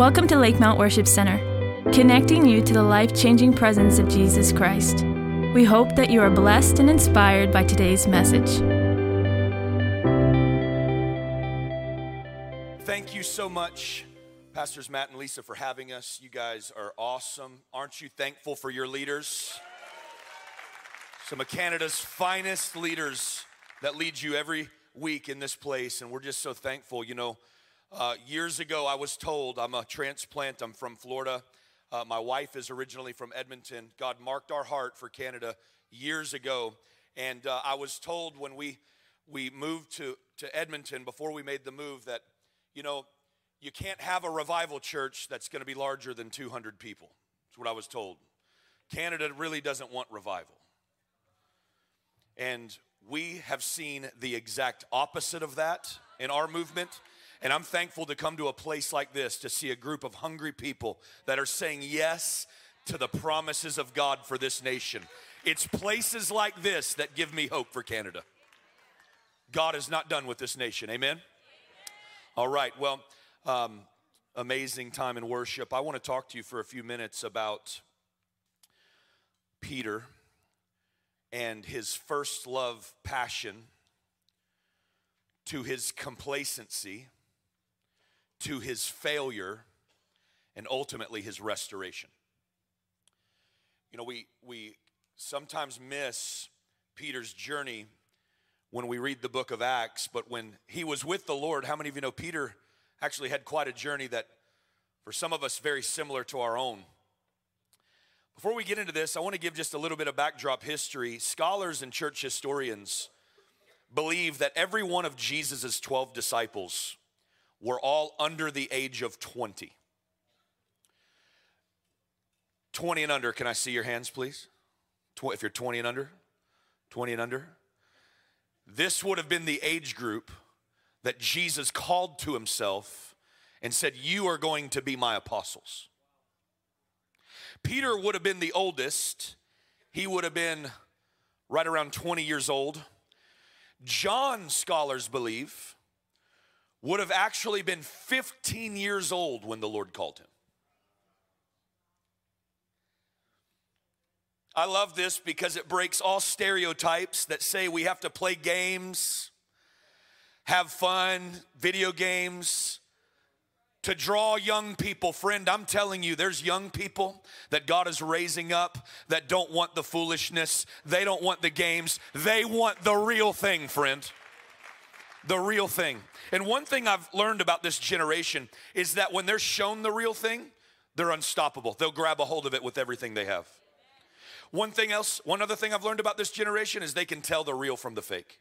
Welcome to Lakemount Worship Center, connecting you to the life changing presence of Jesus Christ. We hope that you are blessed and inspired by today's message. Thank you so much, Pastors Matt and Lisa, for having us. You guys are awesome. Aren't you thankful for your leaders? Some of Canada's finest leaders that lead you every week in this place, and we're just so thankful. You know, uh, years ago, I was told I'm a transplant, I'm from Florida. Uh, my wife is originally from Edmonton. God marked our heart for Canada years ago. And uh, I was told when we, we moved to, to Edmonton, before we made the move, that, you know, you can't have a revival church that's going to be larger than 200 people. That's what I was told. Canada really doesn't want revival. And we have seen the exact opposite of that in our movement. And I'm thankful to come to a place like this to see a group of hungry people that are saying yes to the promises of God for this nation. It's places like this that give me hope for Canada. God is not done with this nation. Amen? All right. Well, um, amazing time in worship. I want to talk to you for a few minutes about Peter and his first love passion to his complacency to his failure and ultimately his restoration. You know, we, we sometimes miss Peter's journey when we read the book of Acts, but when he was with the Lord, how many of you know Peter actually had quite a journey that, for some of us, very similar to our own? Before we get into this, I want to give just a little bit of backdrop history. Scholars and church historians believe that every one of Jesus' 12 disciples were all under the age of 20. 20 and under, can I see your hands, please? If you're 20 and under, 20 and under. This would have been the age group that Jesus called to himself and said, You are going to be my apostles. Peter would have been the oldest, he would have been right around 20 years old. John, scholars believe, would have actually been 15 years old when the Lord called him. I love this because it breaks all stereotypes that say we have to play games, have fun, video games, to draw young people. Friend, I'm telling you, there's young people that God is raising up that don't want the foolishness, they don't want the games, they want the real thing, friend the real thing. And one thing I've learned about this generation is that when they're shown the real thing, they're unstoppable. They'll grab a hold of it with everything they have. One thing else, one other thing I've learned about this generation is they can tell the real from the fake.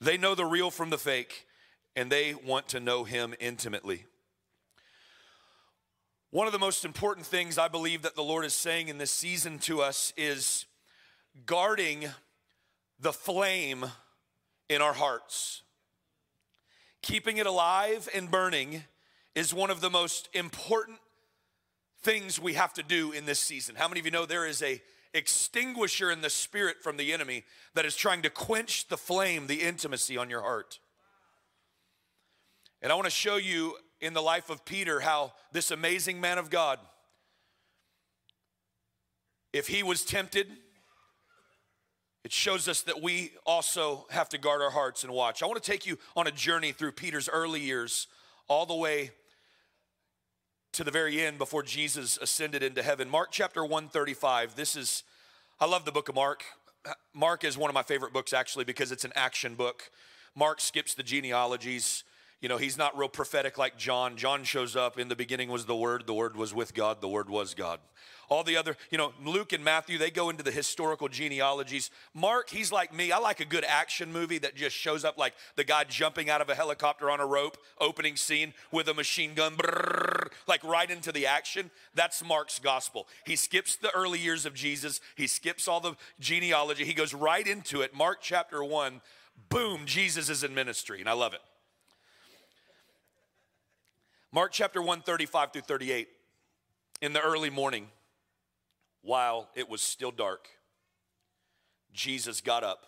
They know the real from the fake and they want to know him intimately. One of the most important things I believe that the Lord is saying in this season to us is guarding the flame in our hearts. Keeping it alive and burning is one of the most important things we have to do in this season. How many of you know there is a extinguisher in the spirit from the enemy that is trying to quench the flame, the intimacy on your heart? And I want to show you in the life of Peter how this amazing man of God if he was tempted, it shows us that we also have to guard our hearts and watch. I want to take you on a journey through Peter's early years, all the way to the very end before Jesus ascended into heaven. Mark chapter 135. This is, I love the book of Mark. Mark is one of my favorite books actually because it's an action book. Mark skips the genealogies. You know, he's not real prophetic like John. John shows up. In the beginning was the Word, the Word was with God, the Word was God. All the other, you know, Luke and Matthew, they go into the historical genealogies. Mark, he's like me. I like a good action movie that just shows up like the guy jumping out of a helicopter on a rope, opening scene with a machine gun, brrr, like right into the action. That's Mark's gospel. He skips the early years of Jesus, he skips all the genealogy, he goes right into it. Mark chapter 1, boom, Jesus is in ministry, and I love it. Mark chapter 1, 35 through 38. In the early morning, while it was still dark, Jesus got up,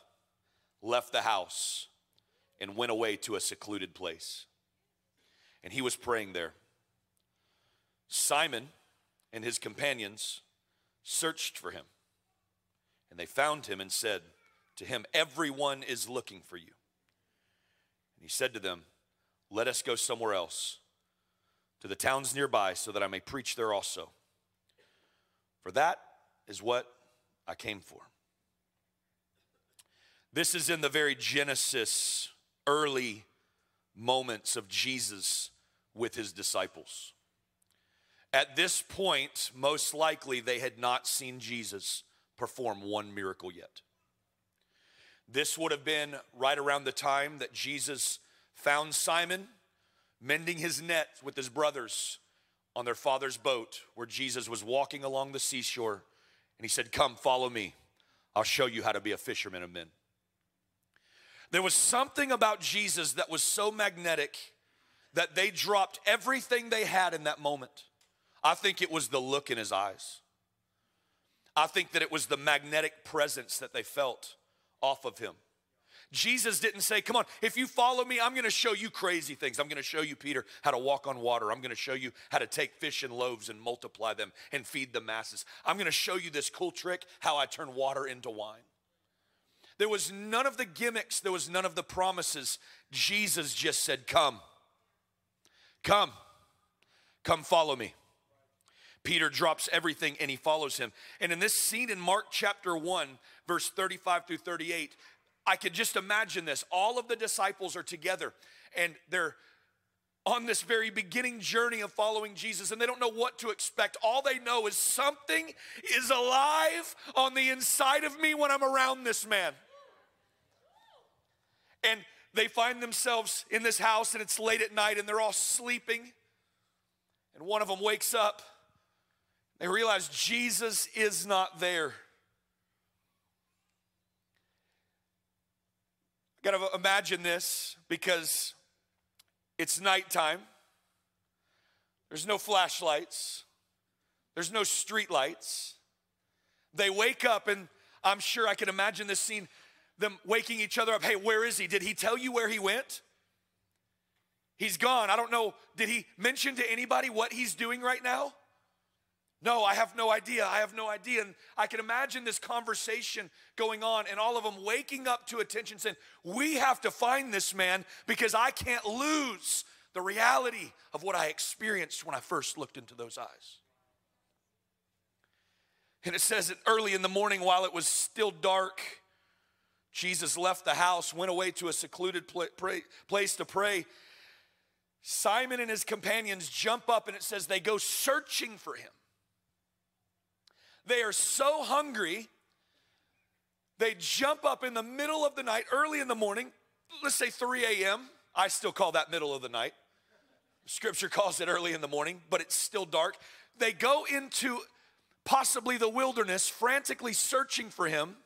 left the house, and went away to a secluded place. And he was praying there. Simon and his companions searched for him, and they found him and said to him, Everyone is looking for you. And he said to them, Let us go somewhere else, to the towns nearby, so that I may preach there also. For that is what I came for. This is in the very Genesis, early moments of Jesus with his disciples. At this point, most likely they had not seen Jesus perform one miracle yet. This would have been right around the time that Jesus found Simon mending his net with his brothers on their father's boat, where Jesus was walking along the seashore. And he said, Come, follow me. I'll show you how to be a fisherman of men. There was something about Jesus that was so magnetic that they dropped everything they had in that moment. I think it was the look in his eyes. I think that it was the magnetic presence that they felt off of him. Jesus didn't say, Come on, if you follow me, I'm gonna show you crazy things. I'm gonna show you, Peter, how to walk on water. I'm gonna show you how to take fish and loaves and multiply them and feed the masses. I'm gonna show you this cool trick how I turn water into wine. There was none of the gimmicks, there was none of the promises. Jesus just said, Come, come, come follow me. Peter drops everything and he follows him. And in this scene in Mark chapter 1, verse 35 through 38, I could just imagine this. All of the disciples are together and they're on this very beginning journey of following Jesus and they don't know what to expect. All they know is something is alive on the inside of me when I'm around this man. And they find themselves in this house and it's late at night and they're all sleeping. And one of them wakes up. They realize Jesus is not there. I gotta imagine this because it's nighttime. There's no flashlights. There's no street lights. They wake up, and I'm sure I can imagine this scene them waking each other up. Hey, where is he? Did he tell you where he went? He's gone. I don't know. Did he mention to anybody what he's doing right now? No, I have no idea. I have no idea. And I can imagine this conversation going on and all of them waking up to attention saying, We have to find this man because I can't lose the reality of what I experienced when I first looked into those eyes. And it says that early in the morning, while it was still dark, Jesus left the house, went away to a secluded place to pray. Simon and his companions jump up, and it says they go searching for him. They are so hungry, they jump up in the middle of the night, early in the morning, let's say 3 a.m. I still call that middle of the night. Scripture calls it early in the morning, but it's still dark. They go into possibly the wilderness, frantically searching for him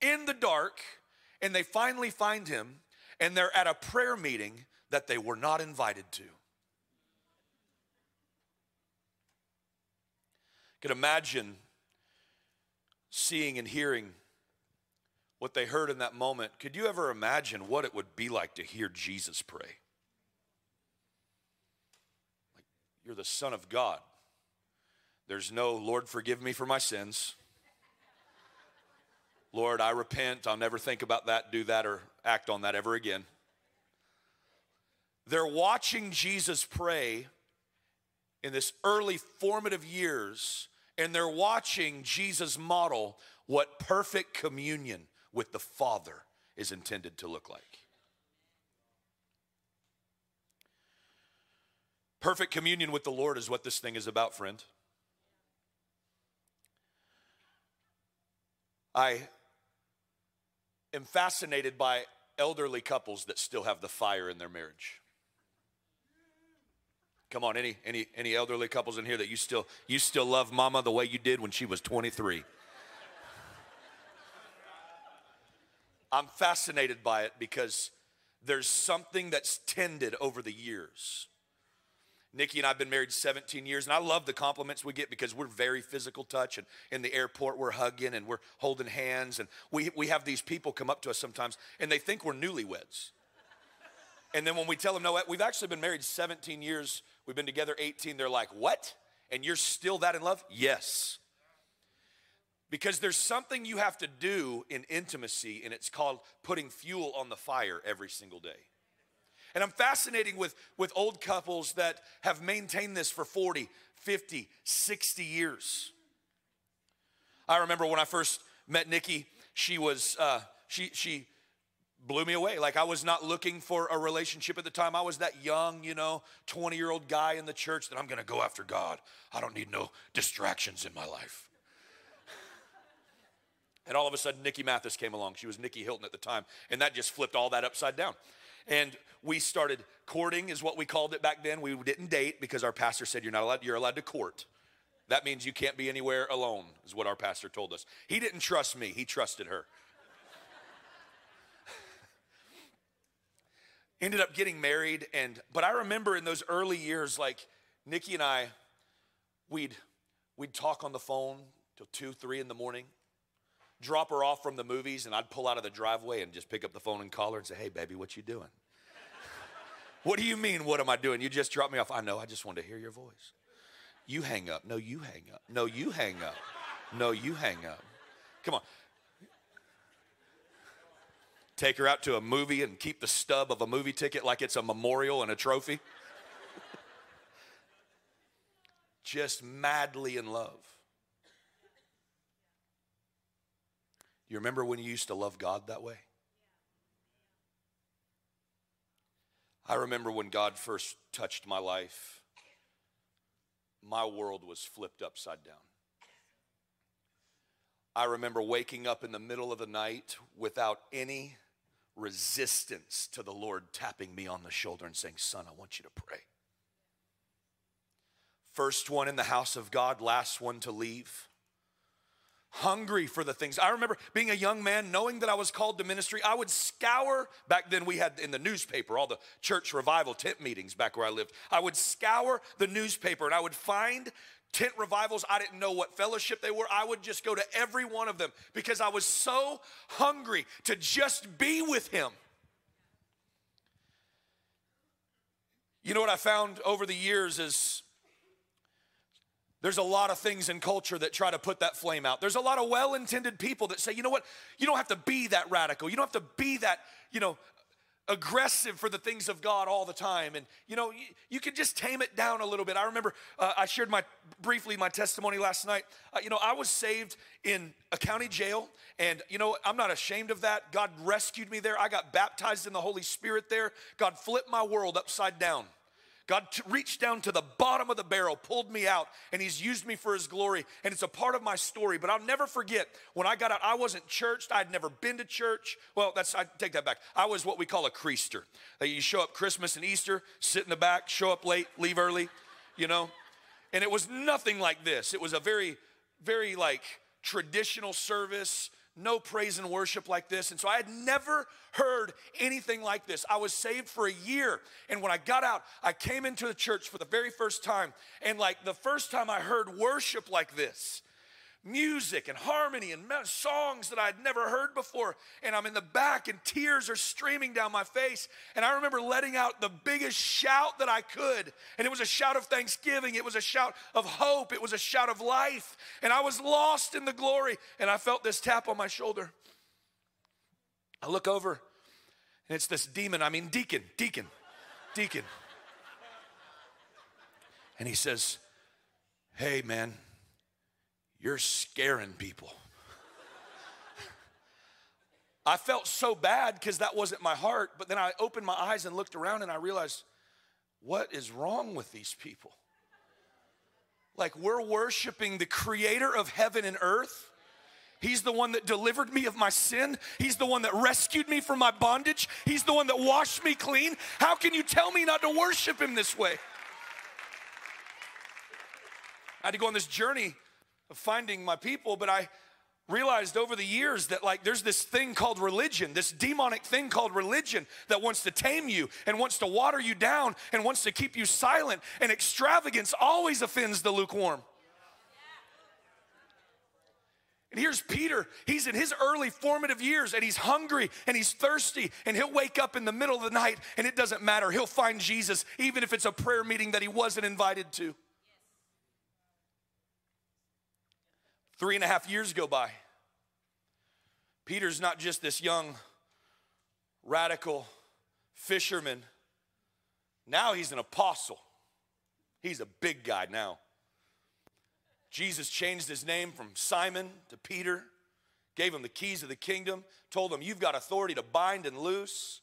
in the dark and they finally find him, and they're at a prayer meeting that they were not invited to. You can imagine seeing and hearing what they heard in that moment. Could you ever imagine what it would be like to hear Jesus pray? Like, you're the Son of God. There's no, Lord, forgive me for my sins. Lord, I repent. I'll never think about that, do that, or act on that ever again. They're watching Jesus pray in this early formative years, and they're watching Jesus model what perfect communion with the Father is intended to look like. Perfect communion with the Lord is what this thing is about, friend. I am fascinated by elderly couples that still have the fire in their marriage. Come on, any any any elderly couples in here that you still you still love mama the way you did when she was 23? I'm fascinated by it because there's something that's tended over the years. Nikki and I have been married 17 years, and I love the compliments we get because we're very physical touch. And in the airport, we're hugging and we're holding hands. And we, we have these people come up to us sometimes, and they think we're newlyweds. And then when we tell them, no, we've actually been married 17 years, we've been together 18, they're like, what? and you're still that in love? Yes. Because there's something you have to do in intimacy, and it's called putting fuel on the fire every single day. And I'm fascinating with, with old couples that have maintained this for 40, 50, 60 years. I remember when I first met Nikki, she was, uh, she, she blew me away. Like I was not looking for a relationship at the time. I was that young, you know, 20 year old guy in the church that I'm gonna go after God. I don't need no distractions in my life. And all of a sudden, Nikki Mathis came along. She was Nikki Hilton at the time. And that just flipped all that upside down. And we started courting, is what we called it back then. We didn't date because our pastor said you're not allowed, you're allowed to court. That means you can't be anywhere alone, is what our pastor told us. He didn't trust me, he trusted her. Ended up getting married, and but I remember in those early years, like Nikki and I, we'd we'd talk on the phone till two, three in the morning drop her off from the movies and I'd pull out of the driveway and just pick up the phone and call her and say, hey, baby, what you doing? what do you mean, what am I doing? You just dropped me off. I know, I just wanted to hear your voice. You hang up. No, you hang up. No, you hang up. No, you hang up. Come on. Take her out to a movie and keep the stub of a movie ticket like it's a memorial and a trophy. just madly in love. You remember when you used to love God that way? I remember when God first touched my life, my world was flipped upside down. I remember waking up in the middle of the night without any resistance to the Lord tapping me on the shoulder and saying, Son, I want you to pray. First one in the house of God, last one to leave hungry for the things. I remember being a young man, knowing that I was called to ministry. I would scour, back then we had in the newspaper, all the church revival tent meetings back where I lived. I would scour the newspaper and I would find tent revivals. I didn't know what fellowship they were. I would just go to every one of them because I was so hungry to just be with Him. You know what I found over the years is there's a lot of things in culture that try to put that flame out. There's a lot of well intended people that say, you know what, you don't have to be that radical. You don't have to be that, you know, aggressive for the things of God all the time. And, you know, you, you can just tame it down a little bit. I remember uh, I shared my briefly my testimony last night. Uh, you know, I was saved in a county jail. And, you know, I'm not ashamed of that. God rescued me there. I got baptized in the Holy Spirit there. God flipped my world upside down. God reached down to the bottom of the barrel, pulled me out, and He's used me for His glory. And it's a part of my story. But I'll never forget when I got out, I wasn't churched. I'd never been to church. Well, that's, I take that back. I was what we call a creaster. You show up Christmas and Easter, sit in the back, show up late, leave early, you know? And it was nothing like this. It was a very, very like traditional service no praise and worship like this. And so I had never heard anything like this. I was saved for a year. And when I got out, I came into the church for the very first time. And like the first time I heard worship like this, music and harmony and songs that I'd never heard before. And I'm in the back and tears are streaming down my face. And I remember letting out the biggest shout that I could. And it was a shout of thanksgiving, it was a shout of hope, it was a shout of life. And I was lost in the glory. And I felt this tap on my shoulder. I look over and it's this demon, I mean, deacon, deacon, deacon. And he says, Hey, man. You're scaring people. I felt so bad because that wasn't my heart, but then I opened my eyes and looked around and I realized, what is wrong with these people? Like, we're worshiping the creator of heaven and earth. He's the one that delivered me of my sin. He's the one that rescued me from my bondage. He's the one that washed me clean. How can you tell me not to worship him this way? I had to go on this journey of finding my people, but I realized over the years that like there's this thing called religion, this demonic thing called religion that wants to tame you and wants to water you down and wants to keep you silent. And extravagance always offends the lukewarm. And here's Peter. He's in his early formative years and he's hungry and he's thirsty and he'll wake up in the middle of the night and it doesn't matter. He'll find Jesus even if it's a prayer meeting that he wasn't invited to. Three and a half years go by. Peter's not just this young, radical fisherman. Now he's an apostle. He's a big guy now. Jesus changed his name from Simon to Peter, gave him the keys of the kingdom, told him, You've got authority to bind and loose.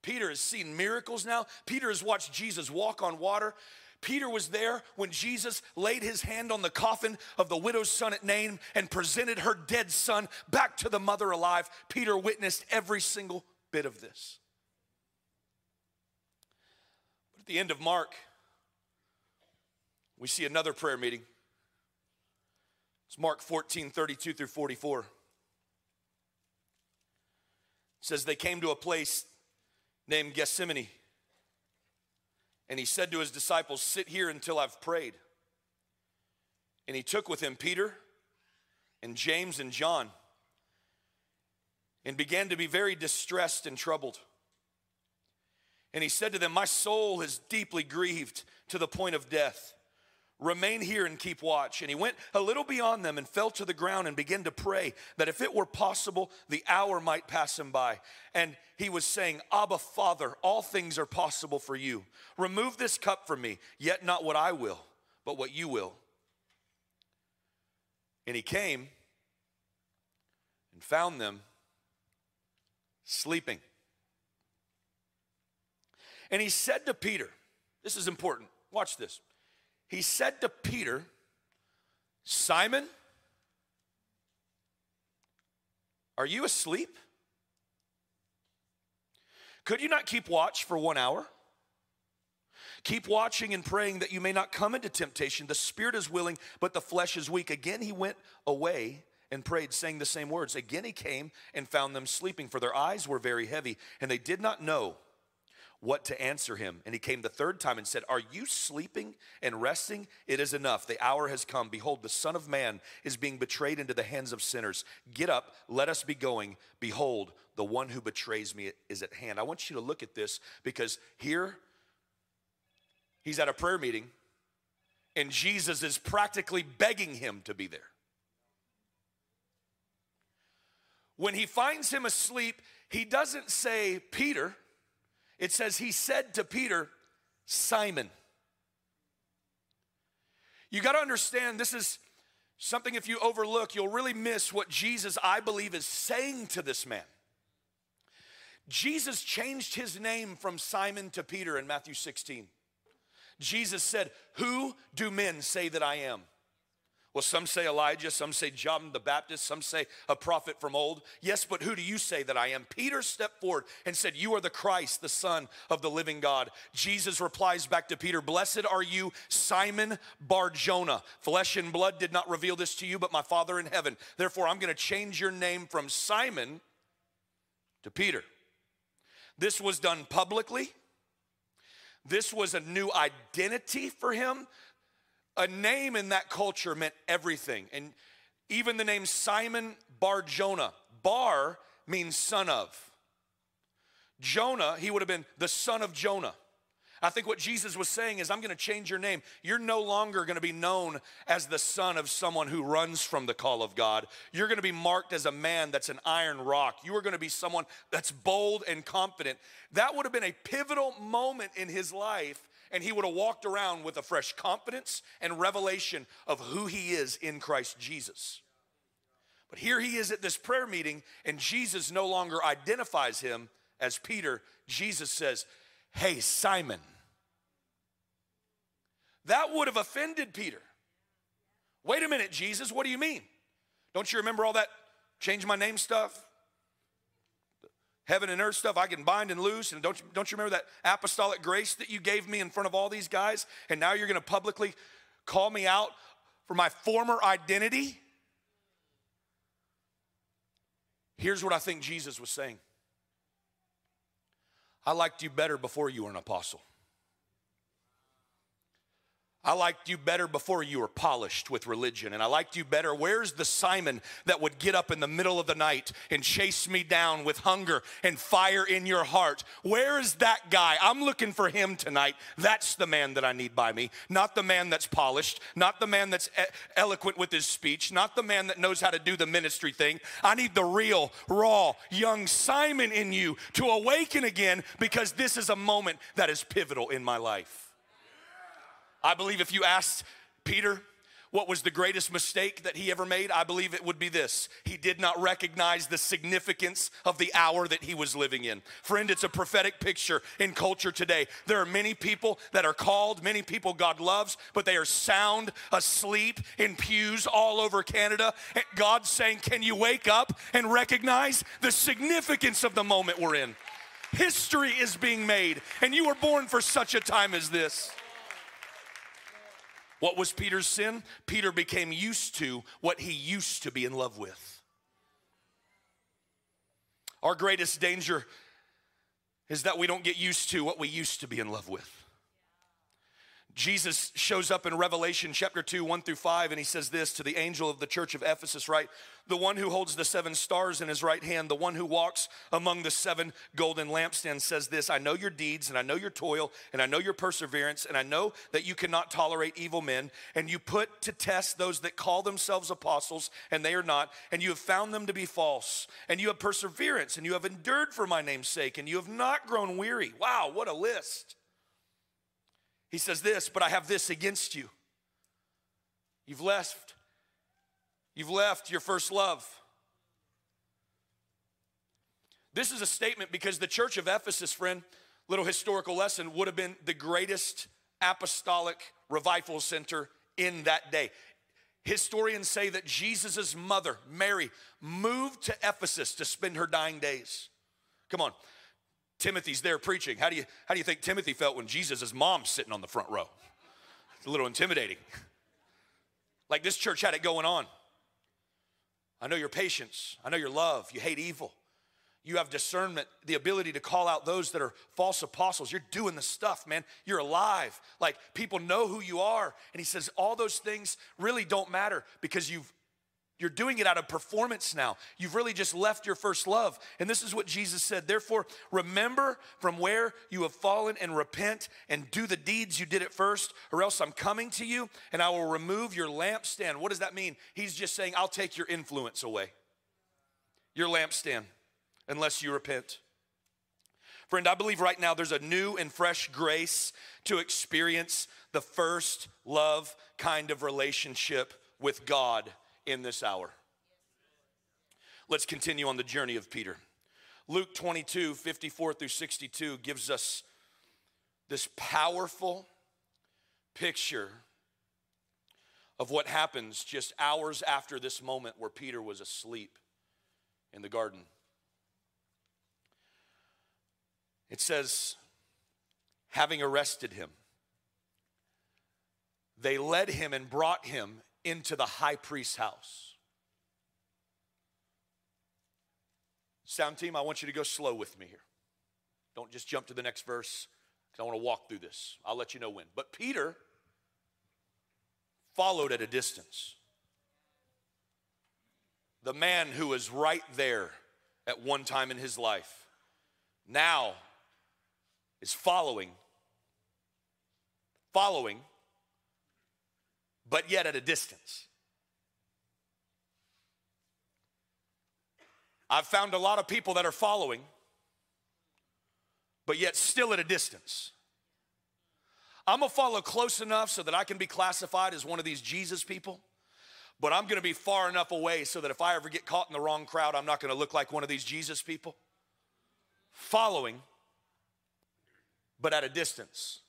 Peter has seen miracles now. Peter has watched Jesus walk on water. Peter was there when Jesus laid his hand on the coffin of the widow's son at Nain and presented her dead son back to the mother alive. Peter witnessed every single bit of this. But at the end of Mark, we see another prayer meeting. It's Mark 14, 32 through 44. It says, They came to a place named Gethsemane. And he said to his disciples, Sit here until I've prayed. And he took with him Peter and James and John and began to be very distressed and troubled. And he said to them, My soul is deeply grieved to the point of death. Remain here and keep watch. And he went a little beyond them and fell to the ground and began to pray that if it were possible, the hour might pass him by. And he was saying, Abba, Father, all things are possible for you. Remove this cup from me, yet not what I will, but what you will. And he came and found them sleeping. And he said to Peter, This is important. Watch this he said to Peter, Simon, are you asleep? Could you not keep watch for one hour? Keep watching and praying that you may not come into temptation. The spirit is willing, but the flesh is weak. Again, he went away and prayed, saying the same words. Again, he came and found them sleeping, for their eyes were very heavy, and they did not know what to answer him. And he came the third time and said, Are you sleeping and resting? It is enough. The hour has come. Behold, the Son of Man is being betrayed into the hands of sinners. Get up, let us be going. Behold, the one who betrays me is at hand. I want you to look at this because here he's at a prayer meeting and Jesus is practically begging him to be there. When he finds him asleep, he doesn't say, Peter, it says, He said to Peter, Simon. You got to understand, this is something if you overlook, you'll really miss what Jesus, I believe, is saying to this man. Jesus changed his name from Simon to Peter in Matthew 16. Jesus said, Who do men say that I am? Well, some say Elijah, some say John the Baptist, some say a prophet from old. Yes, but who do you say that I am? Peter stepped forward and said, You are the Christ, the Son of the living God. Jesus replies back to Peter, Blessed are you, Simon Bar Jonah. Flesh and blood did not reveal this to you, but my Father in heaven. Therefore, I'm going to change your name from Simon to Peter. This was done publicly. This was a new identity for him a name in that culture meant everything. And even the name Simon Bar Jonah, Bar means son of. Jonah, he would have been the son of Jonah. I think what Jesus was saying is, I'm going to change your name. You're no longer going to be known as the son of someone who runs from the call of God. You're going to be marked as a man that's an iron rock. You are going to be someone that's bold and confident. That would have been a pivotal moment in his life and he would have walked around with a fresh confidence and revelation of who he is in Christ Jesus. But here he is at this prayer meeting, and Jesus no longer identifies him as Peter. Jesus says, Hey, Simon. That would have offended Peter. Wait a minute, Jesus, what do you mean? Don't you remember all that change my name stuff? Heaven and earth stuff I can bind and loose. And don't you, don't you remember that apostolic grace that you gave me in front of all these guys? And now you're going to publicly call me out for my former identity? Here's what I think Jesus was saying I liked you better before you were an apostle. I liked you better before you were polished with religion. And I liked you better. Where's the Simon that would get up in the middle of the night and chase me down with hunger and fire in your heart? Where is that guy? I'm looking for him tonight. That's the man that I need by me. Not the man that's polished, not the man that's eloquent with his speech, not the man that knows how to do the ministry thing. I need the real, raw, young Simon in you to awaken again because this is a moment that is pivotal in my life. I believe if you asked Peter, what was the greatest mistake that he ever made? I believe it would be this. He did not recognize the significance of the hour that he was living in. Friend, it's a prophetic picture in culture today. There are many people that are called, many people God loves, but they are sound asleep in pews all over Canada. And God's saying, Can you wake up and recognize the significance of the moment we're in? History is being made, and you were born for such a time as this. What was Peter's sin? Peter became used to what he used to be in love with. Our greatest danger is that we don't get used to what we used to be in love with. Jesus shows up in Revelation chapter 2, 1 through 5, and he says this to the angel of the church of Ephesus, right? The one who holds the seven stars in his right hand, the one who walks among the seven golden lampstands, says this I know your deeds, and I know your toil, and I know your perseverance, and I know that you cannot tolerate evil men, and you put to test those that call themselves apostles, and they are not, and you have found them to be false, and you have perseverance, and you have endured for my name's sake, and you have not grown weary. Wow, what a list. He says this, but I have this against you. You've left. You've left your first love. This is a statement because the church of Ephesus, friend, little historical lesson, would have been the greatest apostolic revival center in that day. Historians say that Jesus' mother, Mary, moved to Ephesus to spend her dying days. Come on, Timothy's there preaching. How do you, how do you think Timothy felt when Jesus' mom's sitting on the front row? It's a little intimidating. Like this church had it going on. I know your patience. I know your love. You hate evil. You have discernment, the ability to call out those that are false apostles. You're doing the stuff, man. You're alive. Like people know who you are. And he says, all those things really don't matter because you've you're doing it out of performance now. You've really just left your first love. And this is what Jesus said. Therefore, remember from where you have fallen and repent and do the deeds you did at first, or else I'm coming to you and I will remove your lampstand. What does that mean? He's just saying, I'll take your influence away, your lampstand, unless you repent. Friend, I believe right now there's a new and fresh grace to experience the first love kind of relationship with God in this hour. Let's continue on the journey of Peter. Luke 22, 54 through 62 gives us this powerful picture of what happens just hours after this moment where Peter was asleep in the garden. It says, having arrested him, they led him and brought him into the high priest's house. Sound team, I want you to go slow with me here. Don't just jump to the next verse because I want to walk through this. I'll let you know when. But Peter followed at a distance. The man who was right there at one time in his life now is following, following but yet at a distance. I've found a lot of people that are following, but yet still at a distance. I'm gonna follow close enough so that I can be classified as one of these Jesus people, but I'm gonna be far enough away so that if I ever get caught in the wrong crowd, I'm not gonna look like one of these Jesus people. Following, but at a distance.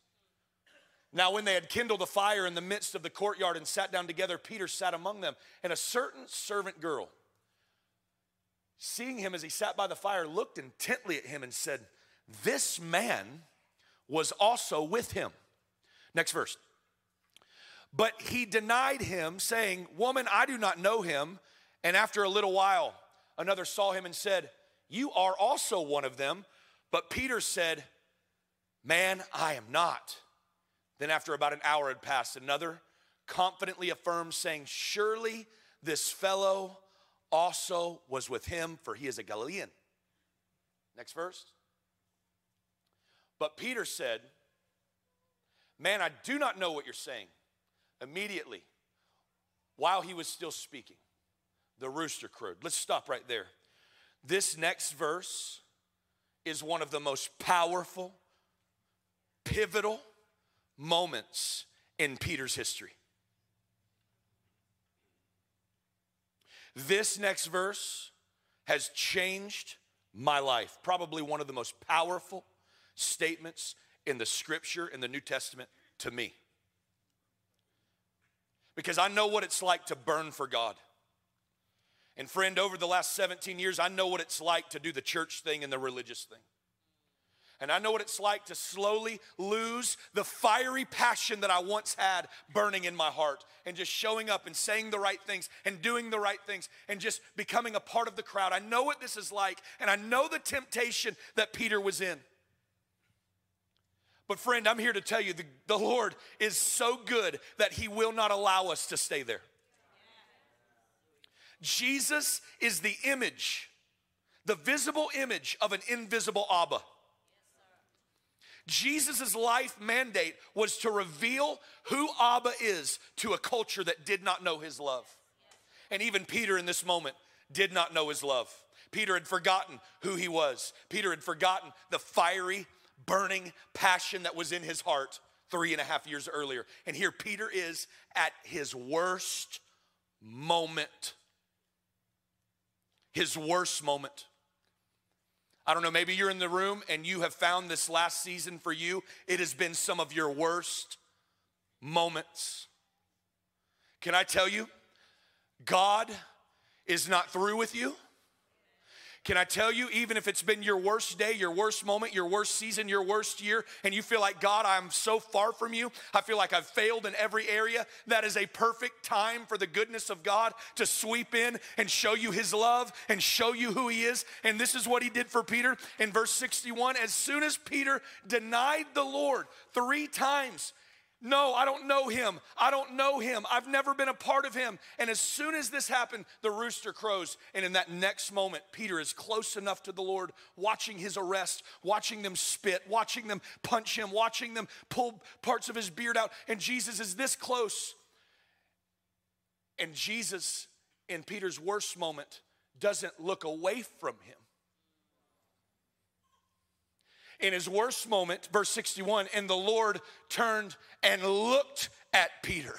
Now, when they had kindled a fire in the midst of the courtyard and sat down together, Peter sat among them. And a certain servant girl, seeing him as he sat by the fire, looked intently at him and said, This man was also with him. Next verse. But he denied him, saying, Woman, I do not know him. And after a little while, another saw him and said, You are also one of them. But Peter said, Man, I am not. Then, after about an hour had passed, another confidently affirmed, saying, Surely this fellow also was with him, for he is a Galilean. Next verse. But Peter said, Man, I do not know what you're saying. Immediately, while he was still speaking, the rooster crowed. Let's stop right there. This next verse is one of the most powerful, pivotal moments in Peter's history. This next verse has changed my life. Probably one of the most powerful statements in the scripture in the New Testament to me. Because I know what it's like to burn for God. And friend, over the last 17 years, I know what it's like to do the church thing and the religious thing. And I know what it's like to slowly lose the fiery passion that I once had burning in my heart and just showing up and saying the right things and doing the right things and just becoming a part of the crowd. I know what this is like and I know the temptation that Peter was in. But, friend, I'm here to tell you the, the Lord is so good that He will not allow us to stay there. Jesus is the image, the visible image of an invisible Abba. Jesus' life mandate was to reveal who Abba is to a culture that did not know his love. And even Peter in this moment did not know his love. Peter had forgotten who he was. Peter had forgotten the fiery, burning passion that was in his heart three and a half years earlier. And here Peter is at his worst moment. His worst moment. I don't know, maybe you're in the room and you have found this last season for you, it has been some of your worst moments. Can I tell you, God is not through with you. Can I tell you, even if it's been your worst day, your worst moment, your worst season, your worst year, and you feel like, God, I'm so far from you, I feel like I've failed in every area, that is a perfect time for the goodness of God to sweep in and show you his love and show you who he is. And this is what he did for Peter in verse 61. As soon as Peter denied the Lord three times, no, I don't know him. I don't know him. I've never been a part of him. And as soon as this happened, the rooster crows. And in that next moment, Peter is close enough to the Lord, watching his arrest, watching them spit, watching them punch him, watching them pull parts of his beard out. And Jesus is this close. And Jesus, in Peter's worst moment, doesn't look away from him in his worst moment, verse 61, and the Lord turned and looked at Peter.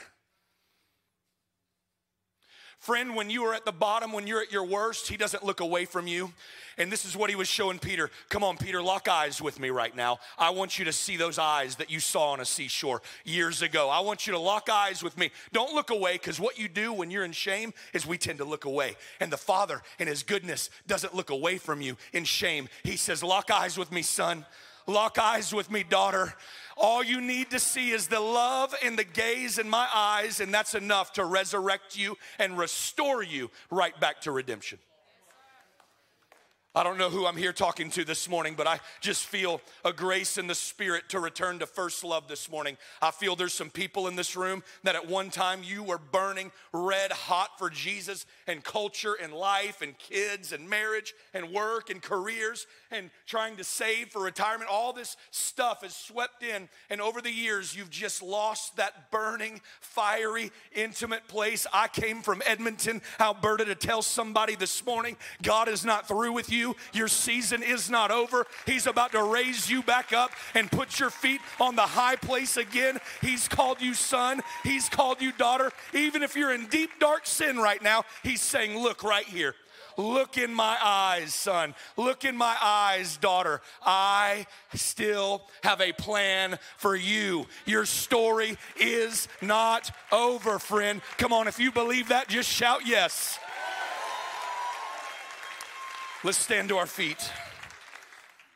Friend, when you are at the bottom, when you're at your worst, he doesn't look away from you. And this is what he was showing Peter. Come on, Peter, lock eyes with me right now. I want you to see those eyes that you saw on a seashore years ago. I want you to lock eyes with me. Don't look away because what you do when you're in shame is we tend to look away. And the Father, in his goodness, doesn't look away from you in shame. He says, Lock eyes with me, son. Lock eyes with me, daughter. All you need to see is the love and the gaze in my eyes, and that's enough to resurrect you and restore you right back to redemption. I don't know who I'm here talking to this morning, but I just feel a grace in the spirit to return to first love this morning. I feel there's some people in this room that at one time you were burning red hot for Jesus and culture and life and kids and marriage and work and careers and trying to save for retirement. All this stuff is swept in, and over the years, you've just lost that burning, fiery, intimate place. I came from Edmonton, Alberta, to tell somebody this morning God is not through with you you. Your season is not over. He's about to raise you back up and put your feet on the high place again. He's called you son, He's called you daughter. Even if you're in deep, dark sin right now, He's saying, Look right here. Look in my eyes, son. Look in my eyes, daughter. I still have a plan for you. Your story is not over, friend. Come on, if you believe that, just shout yes. Let's stand to our feet.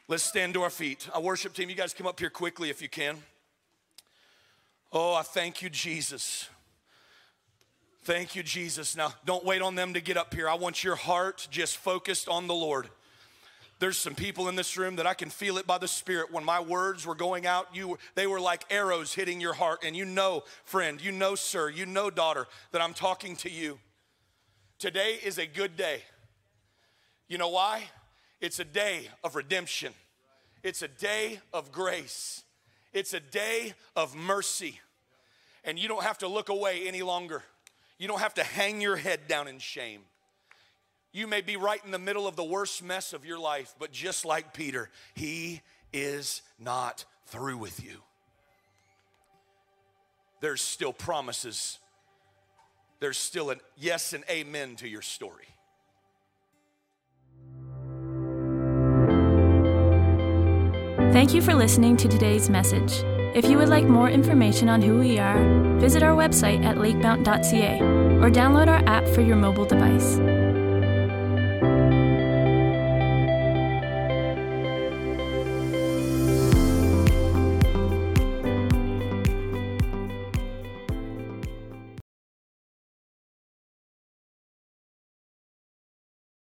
Let's stand to our feet. Our worship team, you guys come up here quickly if you can. Oh, I thank you, Jesus. Thank you, Jesus. Now, don't wait on them to get up here. I want your heart just focused on the Lord. There's some people in this room that I can feel it by the Spirit. When my words were going out, you they were like arrows hitting your heart. And you know, friend, you know, sir, you know, daughter, that I'm talking to you. Today is a good day. You know why? It's a day of redemption. It's a day of grace. It's a day of mercy. And you don't have to look away any longer. You don't have to hang your head down in shame. You may be right in the middle of the worst mess of your life, but just like Peter, he is not through with you. There's still promises, there's still a yes and amen to your story. Thank you for listening to today's message. If you would like more information on who we are, visit our website at lakemount.ca or download our app for your mobile device.